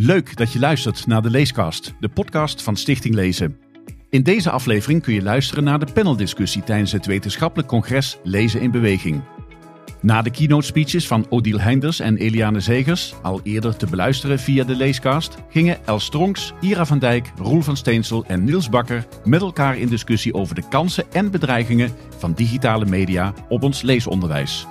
Leuk dat je luistert naar de Leeskast, de podcast van Stichting Lezen. In deze aflevering kun je luisteren naar de paneldiscussie tijdens het wetenschappelijk congres Lezen in Beweging. Na de keynote speeches van Odile Heinders en Eliane Zegers, al eerder te beluisteren via de Leeskast, gingen Els Stronks, Ira van Dijk, Roel van Steensel en Niels Bakker met elkaar in discussie over de kansen en bedreigingen van digitale media op ons leesonderwijs.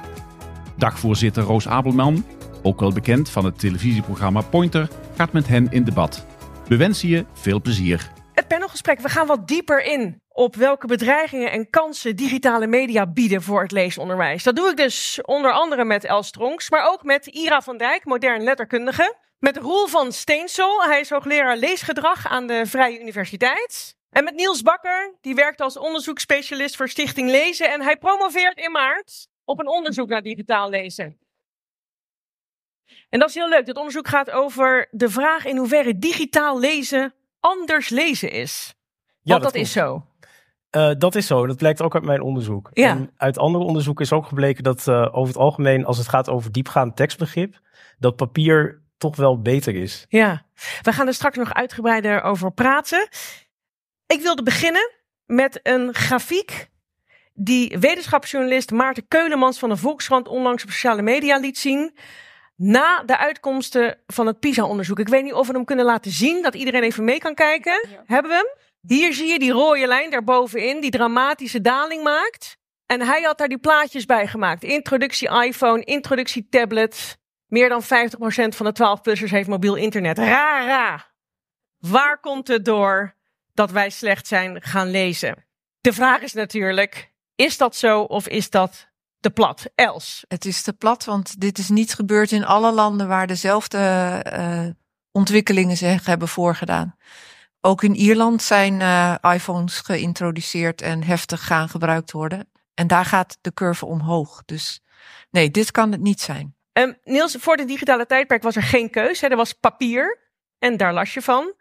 Dagvoorzitter Roos Abelman, ook wel bekend van het televisieprogramma Pointer, gaat met hen in debat. We wensen je veel plezier. Het panelgesprek, we gaan wat dieper in op welke bedreigingen en kansen digitale media bieden voor het leesonderwijs. Dat doe ik dus onder andere met Els Stronks, maar ook met Ira van Dijk, modern letterkundige. Met Roel van Steensel, hij is hoogleraar leesgedrag aan de Vrije Universiteit. En met Niels Bakker, die werkt als onderzoeksspecialist voor Stichting Lezen en hij promoveert in maart op een onderzoek naar digitaal lezen. En dat is heel leuk. Dit onderzoek gaat over de vraag in hoeverre digitaal lezen anders lezen is. Want dat, is zo. Uh, dat is zo. Dat blijkt ook uit mijn onderzoek. Ja. En uit andere onderzoek is ook gebleken dat uh, over het algemeen, als het gaat over diepgaand tekstbegrip, dat papier toch wel beter is. Ja, we gaan er straks nog uitgebreider over praten. Ik wilde beginnen met een grafiek die wetenschapsjournalist Maarten Keulemans van de Volkskrant onlangs op sociale media liet zien. Na de uitkomsten van het PISA-onderzoek. Ik weet niet of we hem kunnen laten zien, dat iedereen even mee kan kijken. Ja. Hebben we hem? Hier zie je die rode lijn daarbovenin, die dramatische daling maakt. En hij had daar die plaatjes bij gemaakt. Introductie iPhone, introductie tablet. Meer dan 50% van de 12-plussers heeft mobiel internet. Rara! Waar komt het door dat wij slecht zijn gaan lezen? De vraag is natuurlijk, is dat zo of is dat te plat? Els? Het is te plat, want dit is niet gebeurd in alle landen waar dezelfde uh, ontwikkelingen zich hebben voorgedaan. Ook in Ierland zijn uh, iPhones geïntroduceerd en heftig gaan gebruikt worden. En daar gaat de curve omhoog. Dus nee, dit kan het niet zijn. Um, Niels, voor de digitale tijdperk was er geen keus. Hè? Er was papier en daar las je van.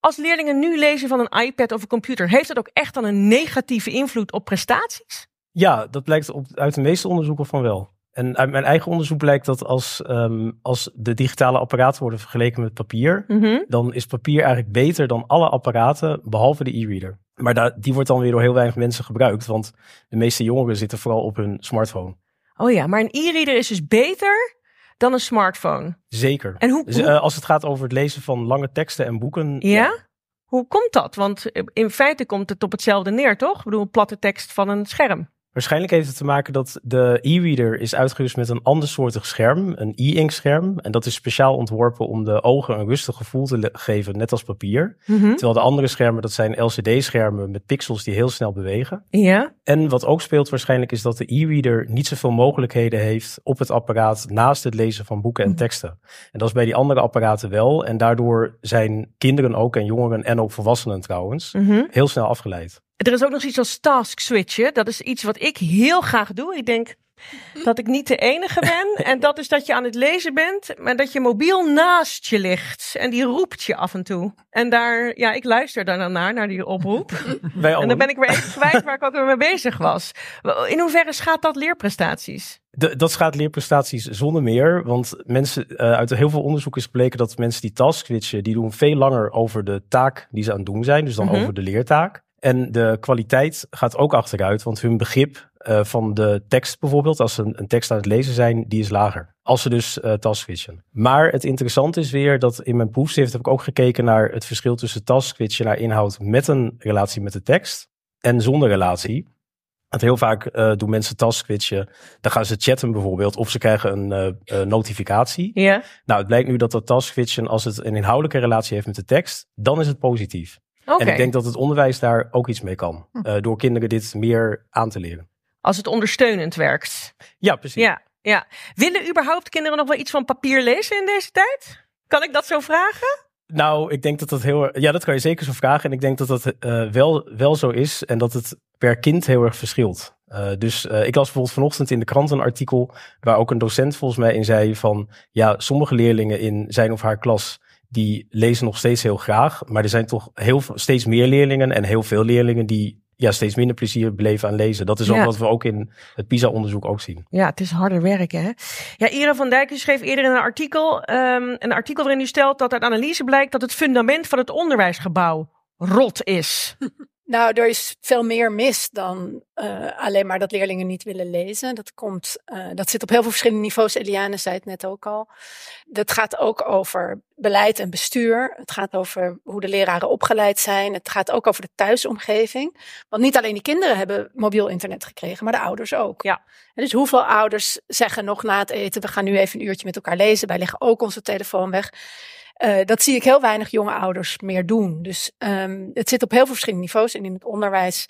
Als leerlingen nu lezen van een iPad of een computer, heeft dat ook echt dan een negatieve invloed op prestaties? Ja, dat blijkt op, uit de meeste onderzoeken van wel. En uit mijn eigen onderzoek blijkt dat als, um, als de digitale apparaten worden vergeleken met papier, mm -hmm. dan is papier eigenlijk beter dan alle apparaten behalve de e-reader. Maar daar, die wordt dan weer door heel weinig mensen gebruikt, want de meeste jongeren zitten vooral op hun smartphone. Oh ja, maar een e-reader is dus beter dan een smartphone. Zeker. En hoe, dus, uh, als het gaat over het lezen van lange teksten en boeken. Ja? ja? Hoe komt dat? Want in feite komt het op hetzelfde neer, toch? Ik bedoel, een platte tekst van een scherm. Waarschijnlijk heeft het te maken dat de e-reader is uitgerust met een andersoortig scherm, een e-ink scherm. En dat is speciaal ontworpen om de ogen een rustig gevoel te geven, net als papier. Mm -hmm. Terwijl de andere schermen, dat zijn LCD-schermen met pixels die heel snel bewegen. Ja. En wat ook speelt waarschijnlijk is dat de e-reader niet zoveel mogelijkheden heeft op het apparaat naast het lezen van boeken en teksten. En dat is bij die andere apparaten wel. En daardoor zijn kinderen ook en jongeren en ook volwassenen trouwens mm -hmm. heel snel afgeleid. Er is ook nog iets als task switchen. Dat is iets wat ik heel graag doe. Ik denk dat ik niet de enige ben. En dat is dat je aan het lezen bent, maar dat je mobiel naast je ligt. En die roept je af en toe. En daar, ja, ik luister dan naar, naar die oproep. en dan ben ik weer even kwijt waar ik ook mee bezig was. In hoeverre schaadt dat leerprestaties? De, dat schaadt leerprestaties zonder meer. Want mensen, uh, uit heel veel onderzoek is gebleken dat mensen die task switchen, die doen veel langer over de taak die ze aan het doen zijn. Dus dan Mhm. mm -hmm. over de leertaak. En de kwaliteit gaat ook achteruit, want hun begrip uh, van de tekst bijvoorbeeld, als ze een, een, tekst aan het lezen zijn, die is lager. Als ze dus uh, task switchen. Maar het interessante is weer dat in mijn proefschrift heb ik ook gekeken naar het verschil tussen task switchen naar inhoud met een relatie met de tekst en zonder relatie. Want heel vaak uh, doen mensen task switchen, dan gaan ze chatten bijvoorbeeld, of ze krijgen een notificatie. Ja. Nou, het blijkt nu dat dat task switchen, als het een inhoudelijke relatie heeft met de tekst, dan is het positief. Okay. En ik denk dat het onderwijs daar ook iets mee kan. Uh, door kinderen dit meer aan te leren. Als het ondersteunend werkt. Ja, precies. Ja, ja. Willen überhaupt kinderen nog wel iets van papier lezen in deze tijd? Kan ik dat zo vragen? Nou, ik denk dat dat heel Ja, dat kan je zeker zo vragen. En ik denk dat dat uh, wel, wel zo is. En dat het per kind heel erg verschilt. Uh, dus uh, ik las bijvoorbeeld vanochtend in de krant een artikel. waar ook een docent volgens mij in zei van. Ja, sommige leerlingen in zijn of haar klas die lezen nog steeds heel graag. Maar er zijn toch heel, steeds meer leerlingen en heel veel leerlingen die ja, steeds minder plezier beleven aan lezen. Dat is ook Ja. wat we ook in het PISA-onderzoek ook zien. Ja, het is harder werken, hè? Ja, Ira van Dijk u schreef eerder in een artikel, ehm, een artikel waarin u stelt dat uit analyse blijkt dat het fundament van het onderwijsgebouw rot is. Nou, er is veel meer mis dan eh, alleen maar dat leerlingen niet willen lezen. Dat, komt, eh, dat zit op heel veel verschillende niveaus. Eliane zei het net ook al. Dat gaat ook over beleid en bestuur. Het gaat over hoe de leraren opgeleid zijn. Het gaat ook over de thuisomgeving. Want niet alleen die kinderen hebben mobiel internet gekregen, maar de ouders ook. Ja. En dus hoeveel ouders zeggen nog na het eten: we gaan nu even een uurtje met elkaar lezen. Wij leggen ook onze telefoon weg. Eh, dat zie ik heel weinig jonge ouders meer doen. Dus ehm, het zit op heel veel verschillende niveaus. En in het onderwijs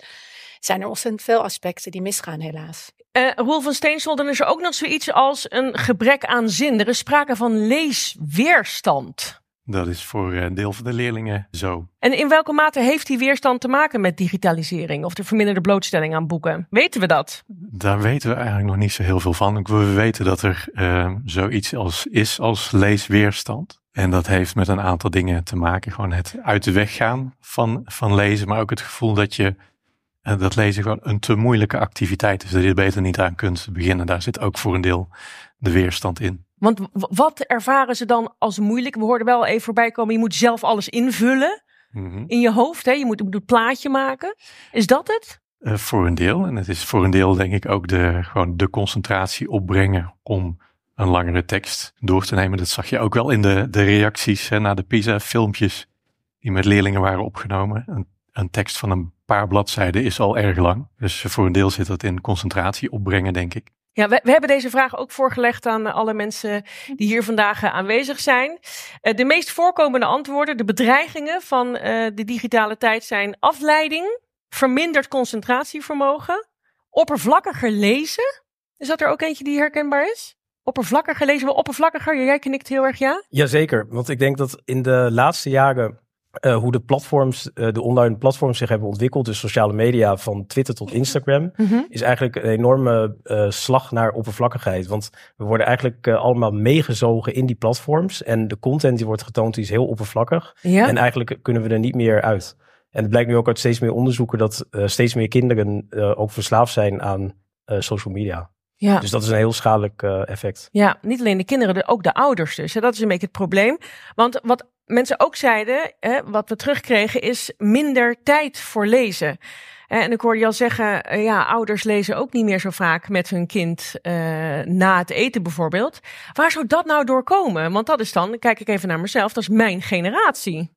zijn er ontzettend veel aspecten die misgaan, helaas. Eh Roel van Steensel, dan is er ook nog zoiets als een gebrek aan zin. Er is sprake van leesweerstand. Dat is voor een deel van de leerlingen zo. En in welke mate heeft die weerstand te maken met digitalisering of de verminderde blootstelling aan boeken? Weten we dat? Daar weten we eigenlijk nog niet zo heel veel van. We weten dat er eh, zoiets als is als leesweerstand. En dat heeft met een aantal dingen te maken. Gewoon het uit de weg gaan van, van lezen, maar ook het gevoel dat je eh, dat lezen gewoon een te moeilijke activiteit is. Dat je er beter niet aan kunt beginnen. Daar zit ook voor een deel de weerstand in. Want wat ervaren ze dan als moeilijk? We hoorden wel even voorbij komen, je moet zelf alles invullen Mhm. in je hoofd. Hè? Je moet, je moet een plaatje maken. Is dat het? Eh, voor een deel. En het is voor een deel denk ik ook de, gewoon de concentratie opbrengen om een langere tekst door te nemen. Dat zag je ook wel in de, de reacties hè, naar de PISA-filmpjes die met leerlingen waren opgenomen. Een, een tekst van een paar bladzijden is al erg lang. Dus voor een deel zit dat in concentratie opbrengen, denk ik. Ja, we, we hebben deze vraag ook voorgelegd aan alle mensen die hier vandaag eh, aanwezig zijn. Eh, de meest voorkomende antwoorden, de bedreigingen van eh, de digitale tijd zijn afleiding, verminderd concentratievermogen, oppervlakkiger lezen. Is dat er ook eentje die herkenbaar is? Oppervlakkiger lezen we oppervlakkiger? Jij knikt heel erg ja. Jazeker, want ik denk dat in de laatste jaren eh, hoe de platforms, eh, de online platforms zich hebben ontwikkeld, dus sociale media van Twitter tot Instagram, is eigenlijk een enorme eh, slag naar oppervlakkigheid. Want we worden eigenlijk allemaal meegezogen in die platforms en de content die wordt getoond die is heel oppervlakkig. Ja. En eigenlijk kunnen we er niet meer uit. En het blijkt nu ook uit steeds meer onderzoeken dat steeds meer kinderen ook verslaafd zijn aan social media. Ja. Dus dat is een heel schadelijk eh, effect. Ja, niet alleen de kinderen, de- ook de ouders dus. hè. Dat is een beetje het probleem. Want wat mensen ook zeiden, hè, wat we terugkregen, is minder tijd voor lezen. Hè, En ik hoorde je al zeggen, eh, ja, ouders lezen ook niet meer zo vaak met hun kind eh, na het eten bijvoorbeeld. Waar zou dat nou door komen? Want dat is dan, dan kijk ik even naar mezelf, dat is mijn generatie.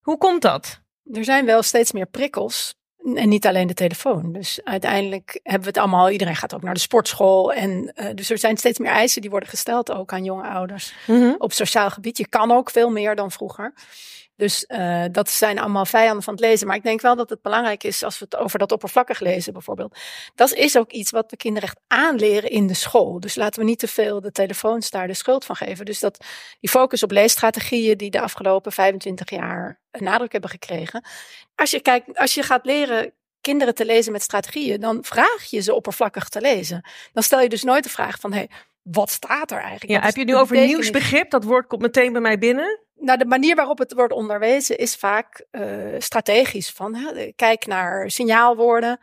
Hoe komt dat? Er zijn wel steeds meer prikkels. En niet alleen de telefoon. Dus uiteindelijk hebben we het allemaal. Iedereen gaat ook naar de sportschool. En eh, dus er zijn steeds meer eisen die worden gesteld ook aan jonge ouders. Op sociaal gebied. Je kan ook veel meer dan vroeger. Dus eh, dat zijn allemaal vijanden van het lezen. Maar ik denk wel dat het belangrijk is als we het over dat oppervlakkig lezen bijvoorbeeld. Dat is ook iets wat we kinderen echt aanleren in de school. Dus laten we niet te veel de telefoons daar de schuld van geven. Dus dat die focus op leesstrategieën die de afgelopen 25 jaar een nadruk hebben gekregen. Als je kijkt, als je gaat leren kinderen te lezen met strategieën, dan vraag je ze oppervlakkig te lezen. Dan stel je dus nooit de vraag van, hey, wat staat er eigenlijk? Ja, heb je nu de over nieuwsbegrip? Dat woord komt meteen bij mij binnen. Nou, de manier waarop het wordt onderwezen is vaak eh, strategisch. Van, hè, kijk naar signaalwoorden.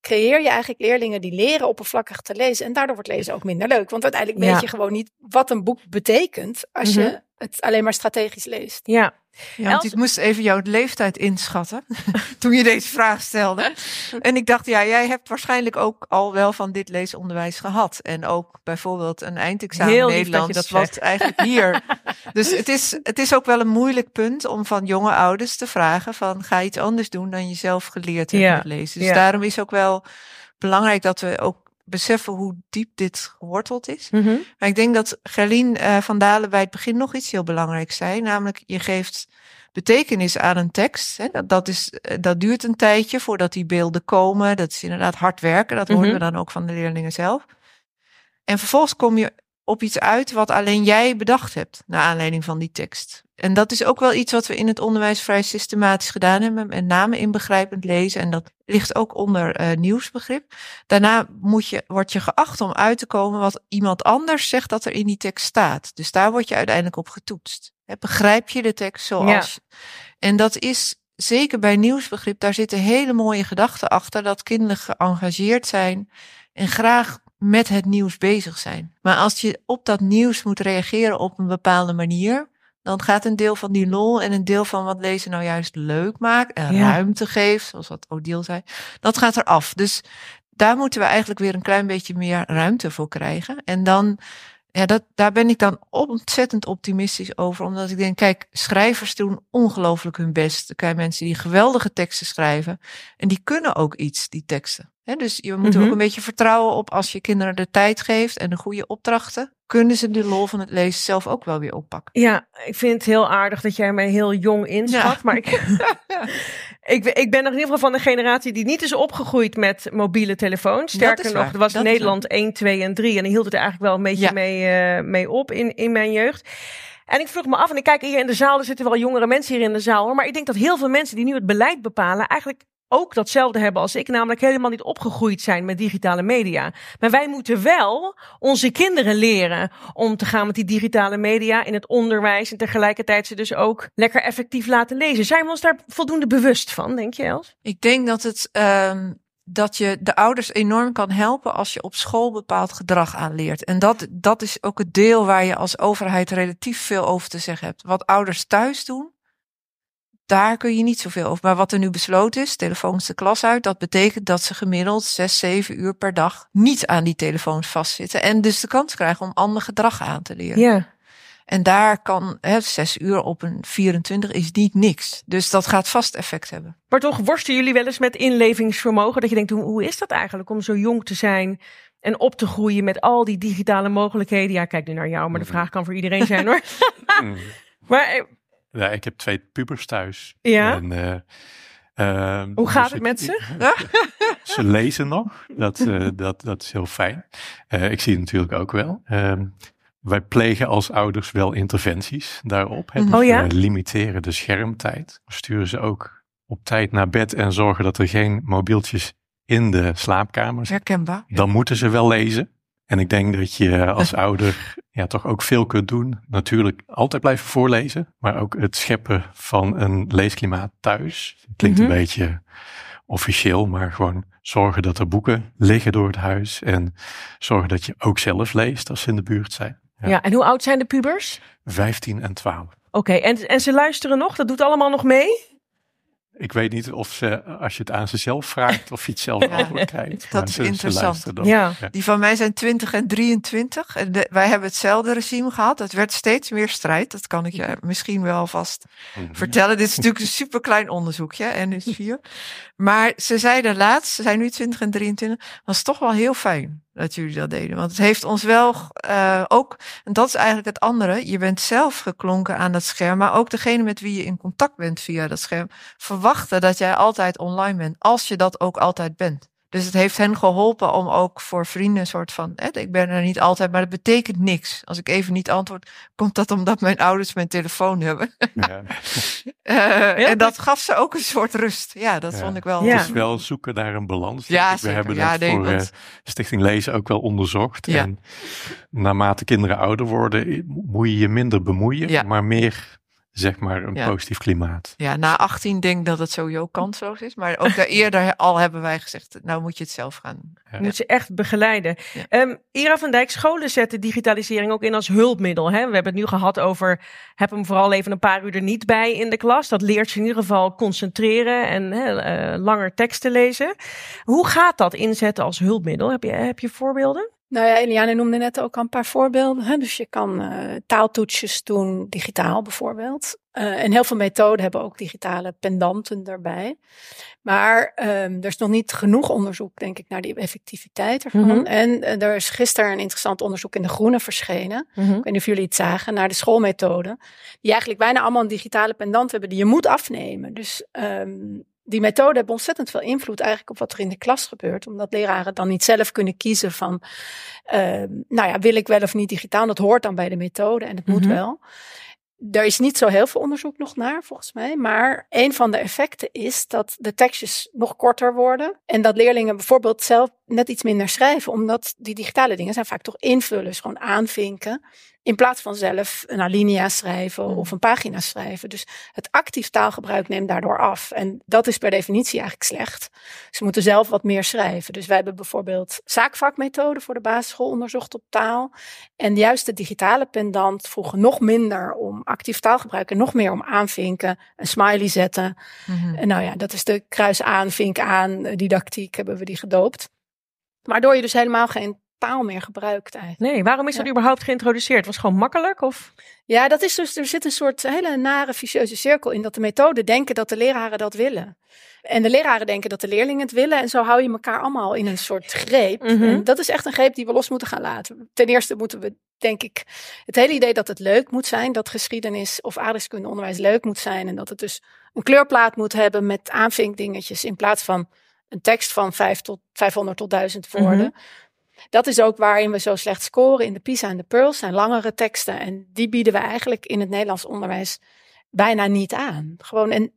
Creëer je eigenlijk leerlingen die leren oppervlakkig te lezen. En daardoor wordt lezen ook minder leuk. Want uiteindelijk Ja. weet je gewoon niet wat een boek betekent als Mhm. je het alleen maar strategisch leest. Ja, Ja, want Els- ik moest even jouw leeftijd inschatten toen je deze vraag stelde. En ik dacht, ja, jij hebt waarschijnlijk ook al wel van dit leesonderwijs gehad. En ook bijvoorbeeld een eindexamen Heel lief dat je dat wat eigenlijk hier. Dus het is, het is ook wel een moeilijk punt om van jonge ouders te vragen van ga iets anders doen dan je zelf geleerd hebt Ja, met lezen. Dus ja. daarom is ook wel belangrijk dat we ook beseffen hoe diep dit geworteld is. Mhm. Maar ik denk dat Gerlien eh, van Dalen bij het begin nog iets heel belangrijks zei. Namelijk, je geeft betekenis aan een tekst. Hè. Dat, dat, is, eh, dat duurt een tijdje voordat die beelden komen. Dat is inderdaad hard werken. Dat hoorden Mhm. we dan ook van de leerlingen zelf. En vervolgens kom je op iets uit wat alleen jij bedacht hebt. Naar aanleiding van die tekst. En dat is ook wel iets wat we in het onderwijs vrij systematisch gedaan hebben. Met name in begrijpend lezen. En dat ligt ook onder eh, nieuwsbegrip. Daarna moet je, word je geacht om uit te komen wat iemand anders zegt dat er in die tekst staat. Dus daar word je uiteindelijk op getoetst. Begrijp je de tekst zoals. En dat is zeker bij nieuwsbegrip, daar zitten hele mooie gedachten achter. Dat kinderen geëngageerd zijn en graag met het nieuws bezig zijn. Maar als je op dat nieuws moet reageren op een bepaalde manier, dan gaat een deel van die lol en een deel van wat lezen nou juist leuk maakt en Ja. ruimte geeft, zoals wat Odile zei, dat gaat eraf. Dus daar moeten we eigenlijk weer een klein beetje meer ruimte voor krijgen. En dan, ja, dat, daar ben ik dan ontzettend optimistisch over, omdat ik denk, kijk, schrijvers doen ongelooflijk hun best. Er zijn mensen die geweldige teksten schrijven en die kunnen ook iets, die teksten. Hè, dus je moet er Mhm. ook een beetje vertrouwen op als je kinderen de tijd geeft en de goede opdrachten, kunnen ze de lol van het lezen zelf ook wel weer oppakken. Ja, ik vind het heel aardig dat jij mij heel jong inschat. Ja. Maar ik, ik, ik ben nog in ieder geval van de generatie die niet is opgegroeid met mobiele telefoons. Sterker nog, er was in dat Nederland 1, 2 en 3. En die hield het eigenlijk wel een beetje Ja. mee, eh, mee op in, in mijn jeugd. En ik vroeg me af, en ik kijk hier in de zaal, er zitten wel jongere mensen hier in de zaal. Maar ik denk dat heel veel mensen die nu het beleid bepalen, eigenlijk ook datzelfde hebben als ik, namelijk helemaal niet opgegroeid zijn met digitale media. Maar wij moeten wel onze kinderen leren om te gaan met die digitale media in het onderwijs en tegelijkertijd ze dus ook lekker effectief laten lezen. Zijn we ons daar voldoende bewust van, denk je Els? Ik denk dat het ehm, dat je de ouders enorm kan helpen als je op school bepaald gedrag aanleert. En dat, dat is ook het deel waar je als overheid relatief veel over te zeggen hebt. Wat ouders thuis doen, daar kun je niet zoveel over. Maar wat er nu besloten is, telefoons de klas uit, dat betekent dat ze gemiddeld zes, zeven uur per dag niet aan die telefoons vastzitten. En dus de kans krijgen om ander gedrag aan te leren. Ja. En daar kan hè, zes uur op een 24 is niet niks. Dus dat gaat vast effect hebben. Maar toch worstelen jullie wel eens met inlevingsvermogen? Dat je denkt, hoe, hoe is dat eigenlijk om zo jong te zijn en op te groeien met al die digitale mogelijkheden? Ja, kijk nu naar jou, maar de vraag kan voor iedereen zijn hoor. Maar eh, Ja, ik heb twee pubers thuis. Ja? En, eh, ehm, hoe gaat dus het ik- met ze? Ze lezen nog. Dat, eh, dat, dat is heel fijn. Eh, ik zie het natuurlijk ook wel. Ehm, wij plegen als ouders wel interventies daarop. Hè. Mhm. Dus Oh ja? We limiteren de schermtijd. We sturen ze ook op tijd naar bed en zorgen dat er geen mobieltjes in de slaapkamer zijn. Herkenbaar. Dan moeten ze wel lezen. En ik denk dat je als ouder ja, toch ook veel kunt doen. Natuurlijk altijd blijven voorlezen, maar ook het scheppen van een leesklimaat thuis. Klinkt Mhm. een beetje officieel, maar gewoon zorgen dat er boeken liggen door het huis. En zorgen dat je ook zelf leest als ze in de buurt zijn. Ja. Ja. en hoe oud zijn de pubers? 15 en 12. Oké, en, en ze luisteren nog? Dat doet allemaal nog mee? Ik weet niet of ze, als je het aan ze zelf vraagt, of je het zelf krijgt. Maar is interessant. Ja. Die van mij zijn 20 en 23. En de- wij hebben hetzelfde regime gehad. Het werd steeds meer strijd. Dat kan ik je misschien wel vast Mhm. vertellen. Dit is natuurlijk een superklein onderzoekje. En is vier. Maar ze zeiden laatst, ze zijn nu 20 en 23. Was toch wel heel fijn dat jullie dat deden. Want het heeft ons wel eh, ook, en dat is eigenlijk het andere. Je bent zelf geklonken aan dat scherm. Maar ook degene met wie je in contact bent via dat scherm. Verwachten dat jij altijd online bent. Als je dat ook altijd bent. Dus het heeft hen geholpen om ook voor vrienden een soort van, hè, ik ben er niet altijd, maar dat betekent niks. Als ik even niet antwoord, komt dat omdat mijn ouders mijn telefoon hebben. Ja. Eh, En dat gaf ze ook een soort rust. Ja, dat Ja. vond ik wel. Ja. Het is wel zoeken naar een balans. Ja. We zeker. hebben Ja, dat nee, voor want- eh, Stichting Lezen ook wel onderzocht. Ja. En naarmate kinderen ouder worden, moet je je minder bemoeien, Ja. maar meer, zeg maar, een Ja. positief klimaat. Ja, na 18 denk ik dat het sowieso kansloos is. Maar ook daar eerder al hebben wij gezegd, nou moet je het zelf gaan. Ja. Je moet ze echt begeleiden. Ja. Ehm, Ira van Dijk, scholen zetten digitalisering ook in als hulpmiddel. Hè? We hebben het nu gehad over, heb hem vooral even een paar uur er niet bij in de klas. Dat leert je in ieder geval concentreren en hè, eh, langer teksten lezen. Hoe gaat dat inzetten als hulpmiddel? Heb je, heb je voorbeelden? Nou ja, Eliane noemde net ook al een paar voorbeelden. Hè? Dus je kan eh, taaltoetsjes doen, digitaal bijvoorbeeld. Eh, en heel veel methoden hebben ook digitale pendanten erbij. Maar ehm, er is nog niet genoeg onderzoek, denk ik, naar die effectiviteit ervan. Mhm. En eh, er is gisteren een interessant onderzoek in De Groene verschenen. Mhm. Ik weet niet of jullie het zagen, naar de schoolmethode. Die eigenlijk bijna allemaal een digitale pendant hebben die je moet afnemen. Dus ehm, die methode hebben ontzettend veel invloed eigenlijk op wat er in de klas gebeurt. Omdat leraren dan niet zelf kunnen kiezen van, ehm, nou ja, wil ik wel of niet digitaal? Dat hoort dan bij de methode en het moet Mhm. wel. Er is niet zo heel veel onderzoek nog naar, volgens mij. Maar een van de effecten is dat de tekstjes nog korter worden. En dat leerlingen bijvoorbeeld zelf net iets minder schrijven, omdat die digitale dingen zijn vaak toch invullen, gewoon aanvinken. In plaats van zelf een alinea schrijven Mm. of een pagina schrijven. Dus het actief taalgebruik neemt daardoor af. En dat is per definitie eigenlijk slecht. Ze moeten zelf wat meer schrijven. Dus wij hebben bijvoorbeeld zaakvakmethode voor de basisschool onderzocht op taal. En juist de digitale pendant vroegen nog minder om actief taalgebruik en nog meer om aanvinken, een smiley zetten. Mhm. En nou ja, dat is de kruis aan, vink aan, eh, didactiek hebben we die gedoopt. Waardoor je dus helemaal geen taal meer gebruikt eigenlijk. Nee, waarom is dat Ja. überhaupt geïntroduceerd? Was het gewoon makkelijk? Of? Ja, dat is dus, er zit een soort hele nare vicieuze cirkel in dat de methoden denken dat de leraren dat willen. En de leraren denken dat de leerlingen het willen. En zo hou je elkaar allemaal in een soort greep. Mhm. En dat is echt een greep die we los moeten gaan laten. Ten eerste moeten we, denk ik, het hele idee dat het leuk moet zijn. Dat geschiedenis of aardrijkskundeonderwijs leuk moet zijn. En dat het dus een kleurplaat moet hebben met aanvinkdingetjes. In plaats van een tekst van 5 tot 500 tot 1000 woorden. Dat is ook waarin we zo slecht scoren in de PISA en de Pearls. zijn langere teksten. En die bieden we eigenlijk in het Nederlands onderwijs bijna niet aan. Gewoon en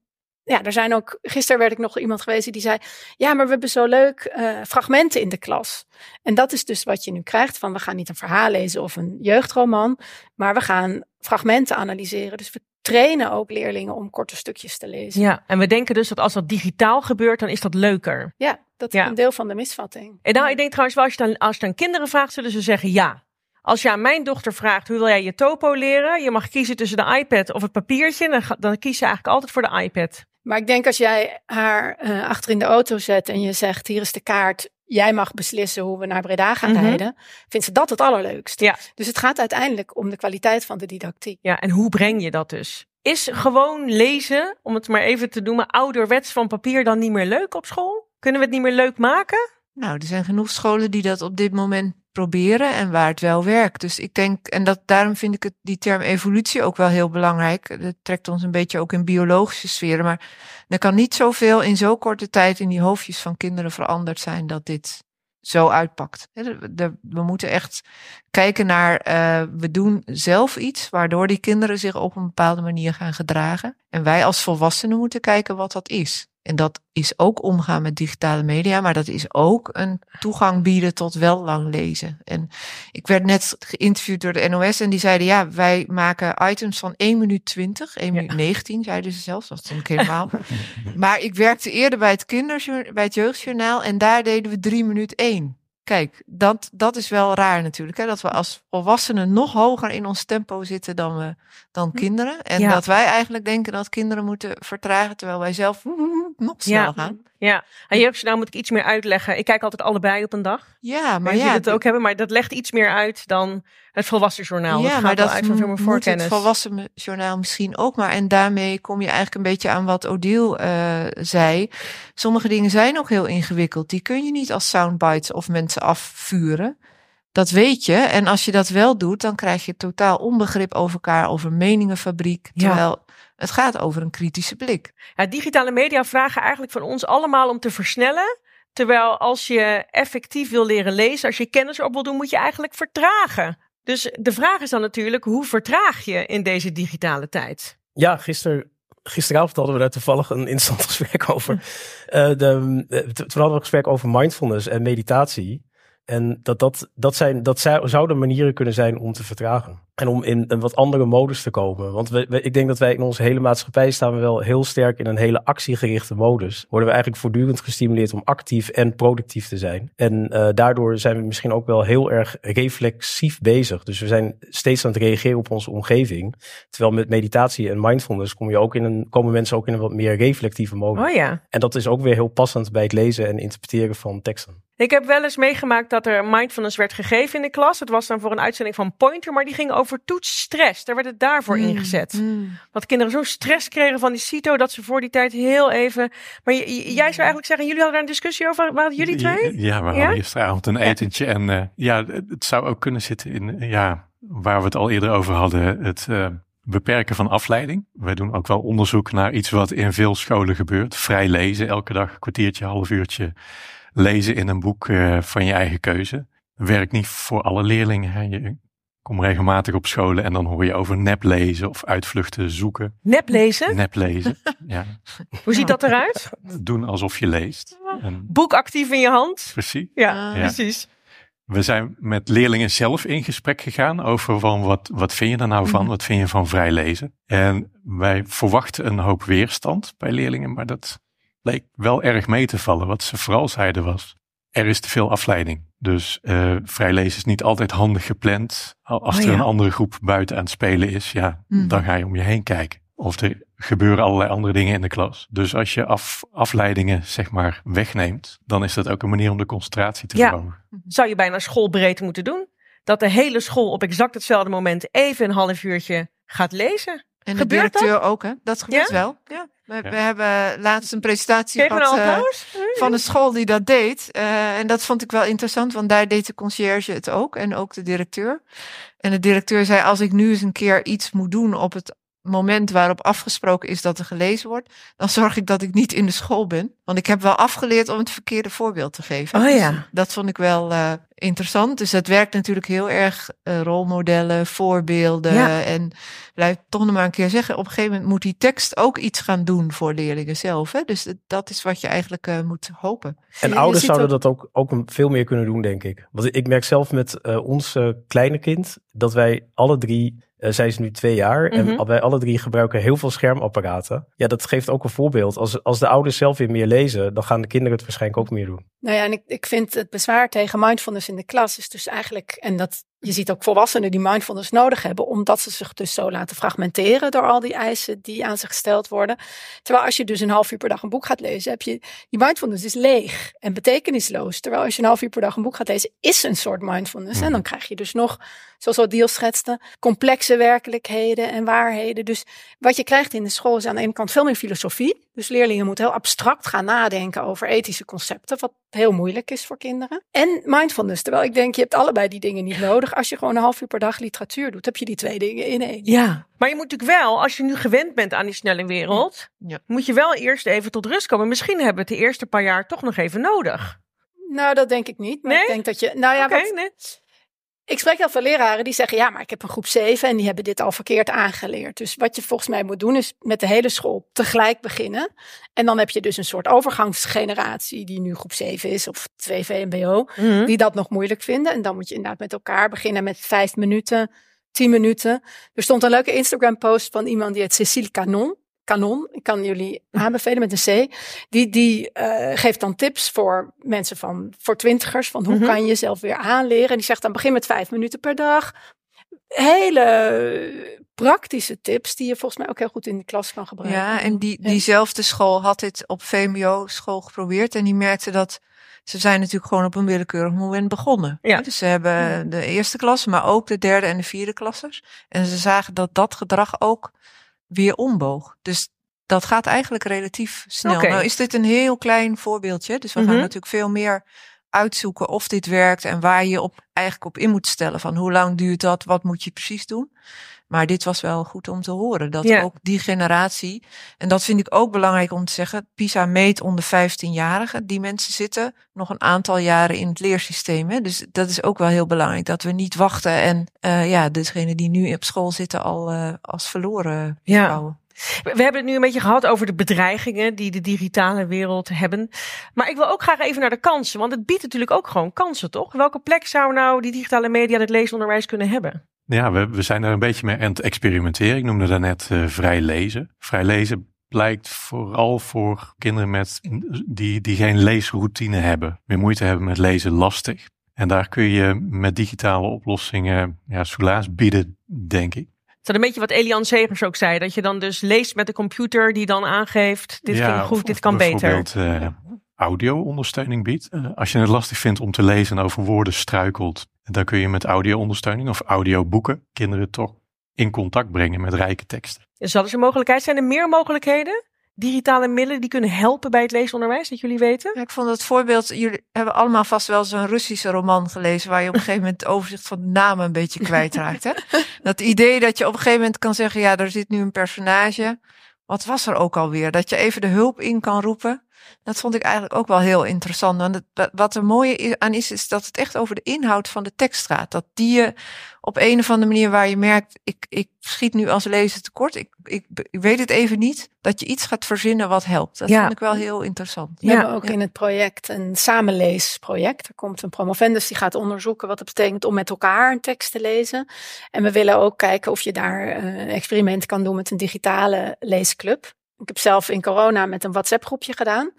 ja, er zijn ook. Gisteren werd ik nog iemand geweest die zei: Ja, maar we hebben zo leuk eh, fragmenten in de klas. En dat is dus wat je nu krijgt: van we gaan niet een verhaal lezen of een jeugdroman, maar we gaan fragmenten analyseren. Dus we trainen ook leerlingen om korte stukjes te lezen. Ja, en we denken dus dat als dat digitaal gebeurt, dan is dat leuker. Ja, dat is Ja. een deel van de misvatting. En nou, ik denk trouwens wel, als je dan, als je dan kinderen vraagt, zullen ze zeggen ja. Als je aan mijn dochter vraagt, hoe wil jij je topo leren? Je mag kiezen tussen de iPad of het papiertje. Dan, dan kies ze eigenlijk altijd voor de iPad. Maar ik denk als jij haar eh, achter in de auto zet en je zegt: Hier is de kaart. Jij mag beslissen hoe we naar Breda gaan Mhm. rijden. Vindt ze dat het allerleukst. Ja. Dus het gaat uiteindelijk om de kwaliteit van de didactiek. Ja, en hoe breng je dat dus? Is gewoon lezen, om het maar even te noemen, ouderwets van papier dan niet meer leuk op school? Kunnen we het niet meer leuk maken? Nou, er zijn genoeg scholen die dat op dit moment proberen en waar het wel werkt. Dus ik denk, en dat, daarom vind ik het, die term evolutie ook wel heel belangrijk. Dat trekt ons een beetje ook in biologische sferen. Maar er kan niet zoveel in zo korte tijd in die hoofdjes van kinderen veranderd zijn dat dit zo uitpakt. We moeten echt kijken naar, eh, we doen zelf iets waardoor die kinderen zich op een bepaalde manier gaan gedragen. En wij als volwassenen moeten kijken wat dat is. En dat is ook omgaan met digitale media, maar dat is ook een toegang bieden tot wel lang lezen. En ik werd net geïnterviewd door de NOS en die zeiden, ja, wij maken items van 1 minuut 20, 1 minuut 19, zeiden ze zelfs. Dat vond ik helemaal. maar ik werkte eerder bij het, kinderjour- bij het jeugdjournaal en daar deden we 3 minuut 1. Kijk, dat, dat is wel raar natuurlijk. Hè? Dat we als volwassenen nog hoger in ons tempo zitten dan, we, dan kinderen. En Ja. dat wij eigenlijk denken dat kinderen moeten vertragen, terwijl wij zelf nog snel Ja. gaan. Ja, en jeugdjournaal moet ik iets meer uitleggen. Ik kijk altijd allebei op een dag. Ja, maar je ja, het ook hebben, maar dat legt iets meer uit dan het volwassen journaal. ja, dat maar dat uit van veel meer moet het voorkennis. volwassen journaal misschien ook maar. En daarmee kom je eigenlijk een beetje aan wat Odile eh, zei. Sommige dingen zijn ook heel ingewikkeld. Die kun je niet als soundbites of mensen afvuren. Dat weet je. En als je dat wel doet, dan krijg je totaal onbegrip over elkaar, over meningenfabriek. Ja. Het gaat over een kritische blik. Ja, digitale media vragen eigenlijk van ons allemaal om te versnellen. Terwijl als je effectief wil leren lezen, als je kennis op wil doen, moet je eigenlijk vertragen. Dus de vraag is dan natuurlijk, hoe vertraag je in deze digitale tijd? Ja, gisteren, gisteravond hadden we daar toevallig een interessant gesprek over. De, t- toen hadden we een gesprek over mindfulness en meditatie. En dat, dat, dat, zijn, dat zou- zouden manieren kunnen zijn om te vertragen. En om in een wat andere modus te komen. Want we, we- ik denk dat wij in onze hele maatschappij staan we wel heel sterk in een hele actiegerichte modus. Worden we eigenlijk voortdurend gestimuleerd om actief en productief te zijn. En eh, daardoor zijn we misschien ook wel heel erg reflexief bezig. Dus we zijn steeds aan het reageren op onze omgeving. Terwijl met meditatie en mindfulness kom je ook in een, komen mensen ook in een wat meer reflectieve modus. Oh ja. En dat is ook weer heel passend bij het lezen en interpreteren van teksten. Ik heb wel eens meegemaakt dat er mindfulness werd gegeven in de klas. Het was dan voor een uitzending van Pointer, maar die ging over toetsstress. Daar werd het daarvoor ingezet. Mm. Dat kinderen zo'n stress kregen van die CITO dat ze voor die tijd heel even. Maar j- j- jij zou eigenlijk zeggen, jullie hadden daar een discussie over, waren jullie twee? Ja, we Ja? hadden gisteravond een etentje. En eh, ja, het het zou ook kunnen zitten in, eh, ja, waar we het al eerder over hadden, het eh, beperken van afleiding. Wij doen ook wel onderzoek naar iets wat in veel scholen gebeurt. Vrij lezen, elke dag een kwartiertje, half uurtje lezen in een boek eh, van je eigen keuze. Werkt niet voor alle leerlingen. Hè. Je kom regelmatig op scholen en dan hoor je over neplezen of uitvluchten zoeken. Neplezen? Neplezen, ja. Hoe ziet dat eruit? Doen alsof je leest. En Boek actief in je hand? precies. Ja, Ah. precies. We zijn met leerlingen zelf in gesprek gegaan over van wat, wat vind je er nou van? Mhm. Wat vind je van vrij lezen? En wij verwachten een hoop weerstand bij leerlingen, maar dat leek wel erg mee te vallen. Wat ze vooral zeiden was, er is te veel afleiding. Dus eh vrij lezen is niet altijd handig gepland. Al- Als Oh, er ja. een andere groep buiten aan het spelen is, ja, Mhm. dan ga je om je heen kijken. Of er gebeuren allerlei andere dingen in de klas. Dus als je af, afleidingen, zeg maar, wegneemt, dan is dat ook een manier om de concentratie te Ja. verhogen. Zou je bijna schoolbreed moeten doen? Dat de hele school op exact hetzelfde moment even een half uurtje gaat lezen. En de Gebeurt directeur ook, hè? Dat gebeurt Ja? wel. Ja. We, hebben laatst een presentatie Geef gehad eh, van een school die dat deed. Eh, en dat vond ik wel interessant, want daar deed de conciërge het ook. En ook de directeur. En de directeur zei, als ik nu eens een keer iets moet doen op het moment waarop afgesproken is dat er gelezen wordt, dan zorg ik dat ik niet in de school ben. Want ik heb wel afgeleerd om het verkeerde voorbeeld te geven. Oh Dus ja. dat vond ik wel eh, interessant. Dus dat werkt natuurlijk heel erg eh, rolmodellen, voorbeelden. Ja. En ik toch nog maar een keer zeggen, op een gegeven moment moet die tekst ook iets gaan doen voor leerlingen zelf. Hè? Dus dat- is wat je eigenlijk eh, moet hopen. En je ouders zouden ook- dat ook, ook een- veel meer kunnen doen, denk ik. Want ik merk zelf met eh, ons kleine kind dat wij alle drie, eh zij is nu twee jaar, Mhm. en wij alle drie gebruiken heel veel schermapparaten. Ja, dat geeft ook een voorbeeld. Als, als de ouders zelf weer meer lezen, dan gaan de kinderen het waarschijnlijk ook meer doen. Nou ja, en ik, ik vind het bezwaar tegen mindfulness in de klas is dus eigenlijk, en dat je ziet ook volwassenen die mindfulness nodig hebben, omdat ze zich dus zo laten fragmenteren door al die eisen die aan ze gesteld worden. Terwijl als je dus een half uur per dag een boek gaat lezen, heb je, die mindfulness is leeg en betekenisloos. Terwijl als je een half uur per dag een boek gaat lezen, is een soort mindfulness. En dan krijg je dus nog, zoals Odile schetste, complexe werkelijkheden en waarheden. Dus wat je krijgt in de school is aan de ene kant veel meer filosofie. Dus leerlingen moeten heel abstract gaan nadenken over ethische concepten, wat heel moeilijk is voor kinderen. En mindfulness, terwijl ik denk, je hebt allebei die dingen niet nodig. Als je gewoon een half uur per dag literatuur doet, heb je die twee dingen in één. Ja. Maar je moet natuurlijk wel, als je nu gewend bent aan die snelle wereld, Ja. moet je wel eerst even tot rust komen. Misschien hebben we het de eerste paar jaar toch nog even nodig. Nou, dat denk ik niet. Maar Nee? ik denk dat je, nou ja, wat- nee. Ik spreek heel veel leraren die zeggen, ja, maar ik heb een groep 7 en die hebben dit al verkeerd aangeleerd. Dus wat je volgens mij moet doen is met de hele school tegelijk beginnen. En dan heb je dus een soort overgangsgeneratie die nu groep 7 is of 2 VMBO. Mhm. die dat nog moeilijk vinden. En dan moet je inderdaad met elkaar beginnen met vijf minuten, tien minuten. Er stond een leuke Instagram post van iemand die heet Cecile Canon. Canon, ik kan jullie aanbevelen met een C. Die, die eh, geeft dan tips voor mensen van, voor twintigers, van hoe Mhm. kan je jezelf weer aanleren. En die zegt dan begin met vijf minuten per dag. Hele praktische tips die je volgens mij ook heel goed in de klas kan gebruiken. Ja, en die, diezelfde school had dit op VMBO-school geprobeerd. En die merkte dat ze zijn natuurlijk gewoon op een willekeurig moment begonnen. Ja. Dus ze hebben de eerste klas, maar ook de derde en de vierde klassers. En ze zagen dat dat gedrag ook weer omboog. Dus dat gaat eigenlijk relatief snel. Nou is dit een heel klein voorbeeldje. Dus we Mhm. gaan natuurlijk veel meer uitzoeken of dit werkt en waar je op, eigenlijk op in moet stellen. Van hoe lang duurt dat? Wat moet je precies doen? Maar dit was wel goed om te horen. Dat Ja. ook die generatie, en dat vind ik ook belangrijk om te zeggen, PISA meet onder 15-jarigen. Die mensen zitten nog een aantal jaren in het leersysteem. Hè? Dus dat is ook wel heel belangrijk. Dat we niet wachten en eh ja, degene die nu op school zitten al eh, als verloren Ja. We hebben het nu een beetje gehad over de bedreigingen die de digitale wereld hebben. Maar ik wil ook graag even naar de kansen. Want het biedt natuurlijk ook gewoon kansen, toch? Welke plek zou nou die digitale media het leesonderwijs kunnen hebben? Ja, we, we zijn er een beetje mee aan het experimenteren. Ik noemde daarnet eh vrij lezen. Vrij lezen blijkt vooral voor kinderen met, die, die geen leesroutine hebben. Meer moeite hebben met lezen lastig. En daar kun je met digitale oplossingen ja, soelaas bieden, denk ik. Is dat een beetje wat Elian Segers ook zei? Dat je dan dus leest met de computer die dan aangeeft, dit Ja, ging goed, dit kan beter. eh, audio-ondersteuning biedt. Eh, als je het lastig vindt om te lezen en over woorden struikelt, dan kun je met audio-ondersteuning of audioboeken kinderen toch in contact brengen met rijke teksten. Dat is een mogelijkheid. Zijn er meer mogelijkheden? Digitale middelen die kunnen helpen bij het leesonderwijs, dat jullie weten? Ja, ik vond het voorbeeld, jullie hebben allemaal vast wel zo'n Russische roman gelezen, waar je op een gegeven moment het overzicht van de namen een beetje kwijtraakt. Hè? Dat idee dat je op een gegeven moment kan zeggen, ja, er zit nu een personage. Wat was er ook alweer? Dat je even de hulp in kan roepen. Dat vond ik eigenlijk ook wel heel interessant. Want het, wat er mooie aan is, is dat het echt over de inhoud van de tekst gaat. Dat die je op een of andere manier waar je merkt, ik, ik schiet nu als lezer tekort, ik, ik, ik weet het even niet, dat je iets gaat verzinnen wat helpt. Dat Ja. vind ik wel heel interessant. We Ja, hebben ook ja. in het project een samenleesproject. Er komt een promovendus die gaat onderzoeken wat het betekent om met elkaar een tekst te lezen. En we willen ook kijken of je daar eh, een experiment kan doen met een digitale leesclub. Ik heb zelf in corona met een WhatsApp groepje gedaan.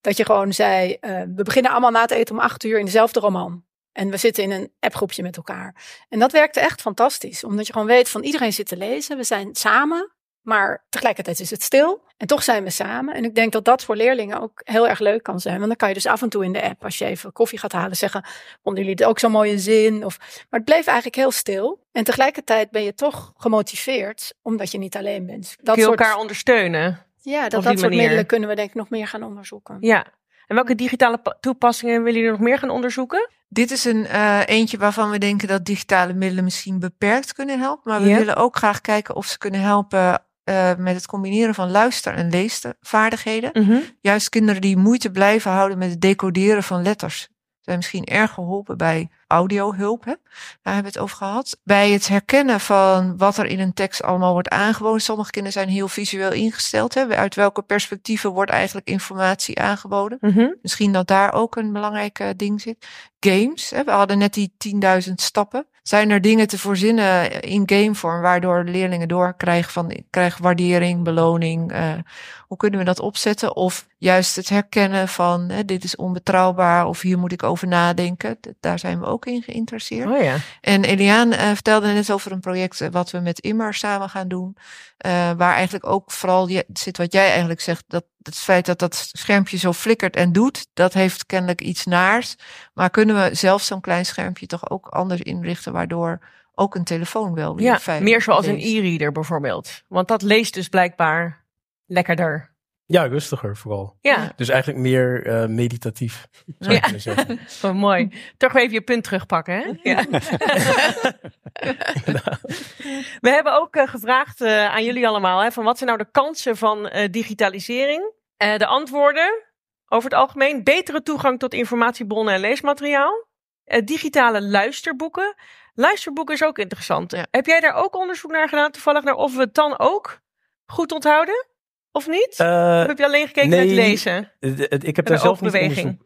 Dat je gewoon zei, eh, we beginnen allemaal na het eten om acht uur in dezelfde roman. En we zitten in een appgroepje met elkaar. En dat werkte echt fantastisch. Omdat je gewoon weet van iedereen zit te lezen. We zijn samen. Maar tegelijkertijd is het stil. En toch zijn we samen. En ik denk dat dat voor leerlingen ook heel erg leuk kan zijn. Want dan kan je dus af en toe in de app, als je even koffie gaat halen, zeggen: Vonden jullie het ook zo'n mooie zin? Of, maar het bleef eigenlijk heel stil. En tegelijkertijd ben je toch gemotiveerd, omdat je niet alleen bent. Dat Kun je soort, elkaar ondersteunen. ja, dat, dat soort middelen kunnen we denk ik nog meer gaan onderzoeken. Ja. En welke digitale pa- toepassingen willen jullie nog meer gaan onderzoeken? Dit is een eh, eentje waarvan we denken dat digitale middelen misschien beperkt kunnen helpen. Maar we Ja. willen ook graag kijken of ze kunnen helpen eh, met het combineren van luister- en leesvaardigheden. Juist kinderen die moeite blijven houden met het decoderen van letters. Zijn misschien erg geholpen bij audiohulp. Hè? Daar hebben we het over gehad. Bij het herkennen van wat er in een tekst allemaal wordt aangeboden. Sommige kinderen zijn heel visueel ingesteld. Hè? Uit welke perspectieven wordt eigenlijk informatie aangeboden. Mhm. Misschien dat daar ook een belangrijk ding zit. Games, hè, we hadden net die 10.000 stappen. Zijn er dingen te voorzinnen in gamevorm waardoor leerlingen doorkrijgen van krijgen waardering, beloning? eh, hoe kunnen we dat opzetten? Of juist het herkennen van hè, dit is onbetrouwbaar of hier moet ik over nadenken. Daar zijn we ook in geïnteresseerd. Oh ja. En Eliane eh, vertelde net over een project eh, wat we met Immer samen gaan doen. eh, waar eigenlijk ook vooral je, zit wat jij eigenlijk zegt. Dat het feit dat dat schermpje zo flikkert en doet, dat heeft kennelijk iets naars. Maar kunnen we zelf zo'n klein schermpje toch ook anders inrichten, waardoor ook een telefoon wel weer Ja, meer zoals een e-reader bijvoorbeeld. Want dat leest dus blijkbaar lekkerder. Ja, rustiger vooral. Ja, Dus eigenlijk meer eh, meditatief, zou je Ja. kunnen zeggen. Zo mooi. Toch weer even je punt terugpakken, hè? Ja. We hebben ook eh, gevraagd eh, aan jullie allemaal, hè, van wat zijn nou de kansen van eh, digitalisering? Eh, de antwoorden, over het algemeen, betere toegang tot informatiebronnen en leesmateriaal. Eh, digitale luisterboeken. Luisterboeken is ook interessant. Ja. Heb jij daar ook onderzoek naar gedaan, toevallig, naar of we het dan ook goed onthouden? Of niet? Eh, of heb je alleen gekeken naar nee. het lezen? ik heb daar zelf niet oogbeweging.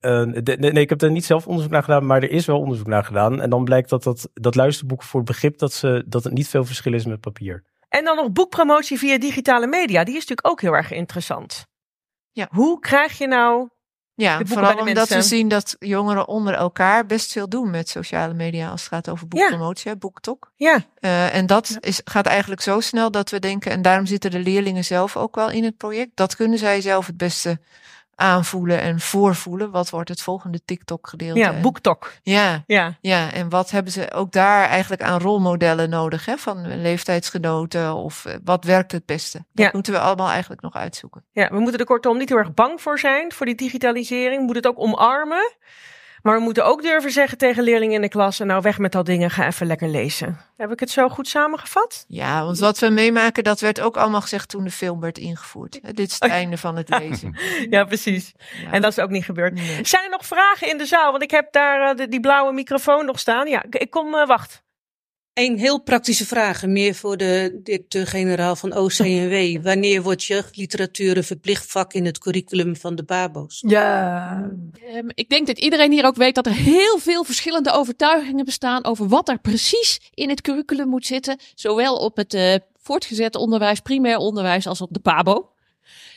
onderzoek... eh, de- nee, nee, ik heb daar niet zelf onderzoek naar gedaan, maar er is wel onderzoek naar gedaan. En dan blijkt dat dat, dat luisterboek voor het begrip dat, ze, dat het niet veel verschil is met papier. En dan nog boekpromotie via digitale media. Die is natuurlijk ook heel erg interessant. Ja. Hoe krijg je nou... Ja, vooral omdat we zien dat jongeren onder elkaar best veel doen met sociale media als het gaat over boekpromotie, hè, BookTok. Ja, Eh, en dat is, gaat eigenlijk zo snel dat we denken, en daarom zitten de leerlingen zelf ook wel in het project. Dat kunnen zij zelf het beste aanvoelen en voorvoelen. Wat wordt het volgende TikTok-gedeelte? ja boektok. Ja, Ja. ja, en wat hebben ze ook daar eigenlijk aan rolmodellen nodig? Hè? Van leeftijdsgenoten of eh, wat werkt het beste? Dat Ja. moeten we allemaal eigenlijk nog uitzoeken. ja, we moeten er kortom niet heel erg bang voor zijn, voor die digitalisering. We moeten het ook omarmen. Maar we moeten ook durven zeggen tegen leerlingen in de klas... nou, weg met dat dingen, ga even lekker lezen. Heb ik het zo goed samengevat? Ja, want wat we meemaken, dat werd ook allemaal gezegd toen de film werd ingevoerd. Dit is het Oh, einde van het lezen. Ja, precies. Ja. En dat is ook niet gebeurd. Nee. Zijn er nog vragen in de zaal? Want ik heb daar eh, de- die blauwe microfoon nog staan. Ja, ik, ik kom, eh, wacht. Een heel praktische vraag, meer voor de directeur-generaal van OCNW. Wanneer wordt jeugdliteratuur een verplicht vak in het curriculum van de BABO's? Ja, Ehm, ik denk dat iedereen hier ook weet dat er heel veel verschillende overtuigingen bestaan over wat er precies in het curriculum moet zitten. Zowel op het eh, voortgezet onderwijs, primair onderwijs als op de PABO.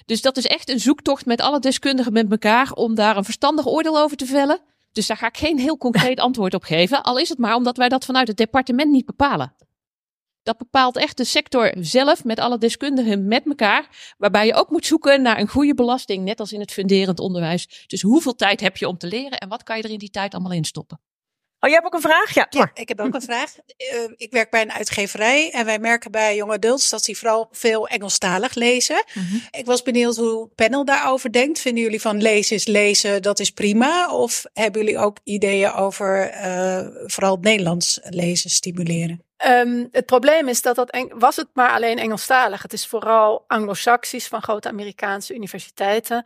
Dus dat is echt een zoektocht met alle deskundigen met elkaar om daar een verstandig oordeel over te vellen. Dus daar ga ik geen heel concreet antwoord op geven. Al is het maar omdat wij dat vanuit het departement niet bepalen. Dat bepaalt echt de sector zelf met alle deskundigen met elkaar. Waarbij je ook moet zoeken naar een goede belasting, net als in het funderend onderwijs. Dus hoeveel tijd heb je om te leren en wat kan je er in die tijd allemaal in stoppen? Oh, jij hebt ook een vraag? Ja, Ja, ik heb ook een vraag. Eh, ik werk bij een uitgeverij en wij merken bij young adults dat die vooral veel Engelstalig lezen. Ik was benieuwd hoe het panel daarover denkt. Vinden jullie van lezen is lezen, dat is prima? Of hebben jullie ook ideeën over eh, vooral het Nederlands lezen stimuleren? Um, het probleem is dat dat was het maar alleen Engelstalig. Het is vooral Anglo-Saxisch van grote Amerikaanse universiteiten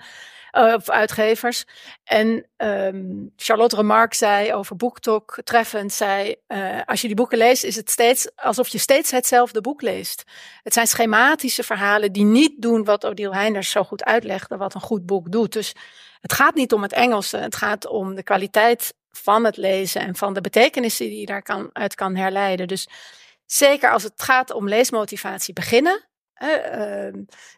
uh, of uitgevers. En um, Charlotte Remarque zei over BookTok treffend, zei uh, als je die boeken leest is het steeds alsof je steeds hetzelfde boek leest. Het zijn schematische verhalen die niet doen wat Odile Heinders zo goed uitlegde, wat een goed boek doet. Dus het gaat niet om het Engelse, het gaat om de kwaliteit van het lezen en van de betekenissen die je daar kan, kan herleiden. Dus zeker als het gaat om leesmotivatie beginnen. Uh,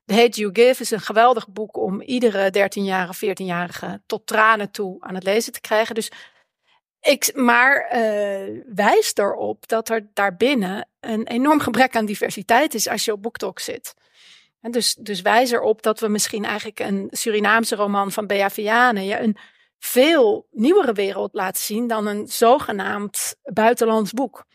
The Hate You Give is een geweldig boek om iedere 13-jarige, 14-jarige tot tranen toe aan het lezen te krijgen. Dus ik, maar uh, wijst erop dat er daarbinnen een enorm gebrek aan diversiteit is als je op BookTok zit. En dus, dus wijs erop dat we misschien eigenlijk een Surinaamse roman van Bea Viane, ja, een veel nieuwere wereld laten zien dan een zogenaamd buitenlands boek.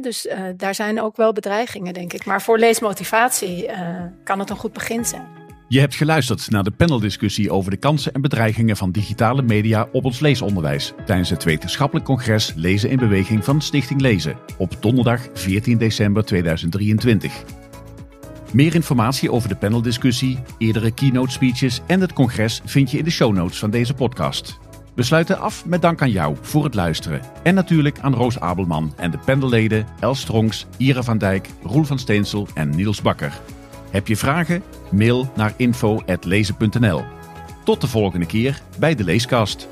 Dus uh, daar zijn ook wel bedreigingen, denk ik. Maar voor leesmotivatie uh, kan het een goed begin zijn. Je hebt geluisterd naar de paneldiscussie over de kansen en bedreigingen van digitale media op ons leesonderwijs tijdens het wetenschappelijk congres Lezen in Beweging van Stichting Lezen op donderdag 14 december 2023. Meer informatie over de paneldiscussie, eerdere keynote speeches en het congres vind je in de show notes van deze podcast. We sluiten af met dank aan jou voor het luisteren. En natuurlijk aan Roos Abelman en de panelleden Els Strongs, Ira van Dijk, Roel van Steensel en Niels Bakker. Heb je vragen? Mail naar info.lezen.nl. Tot de volgende keer bij de Leeskast.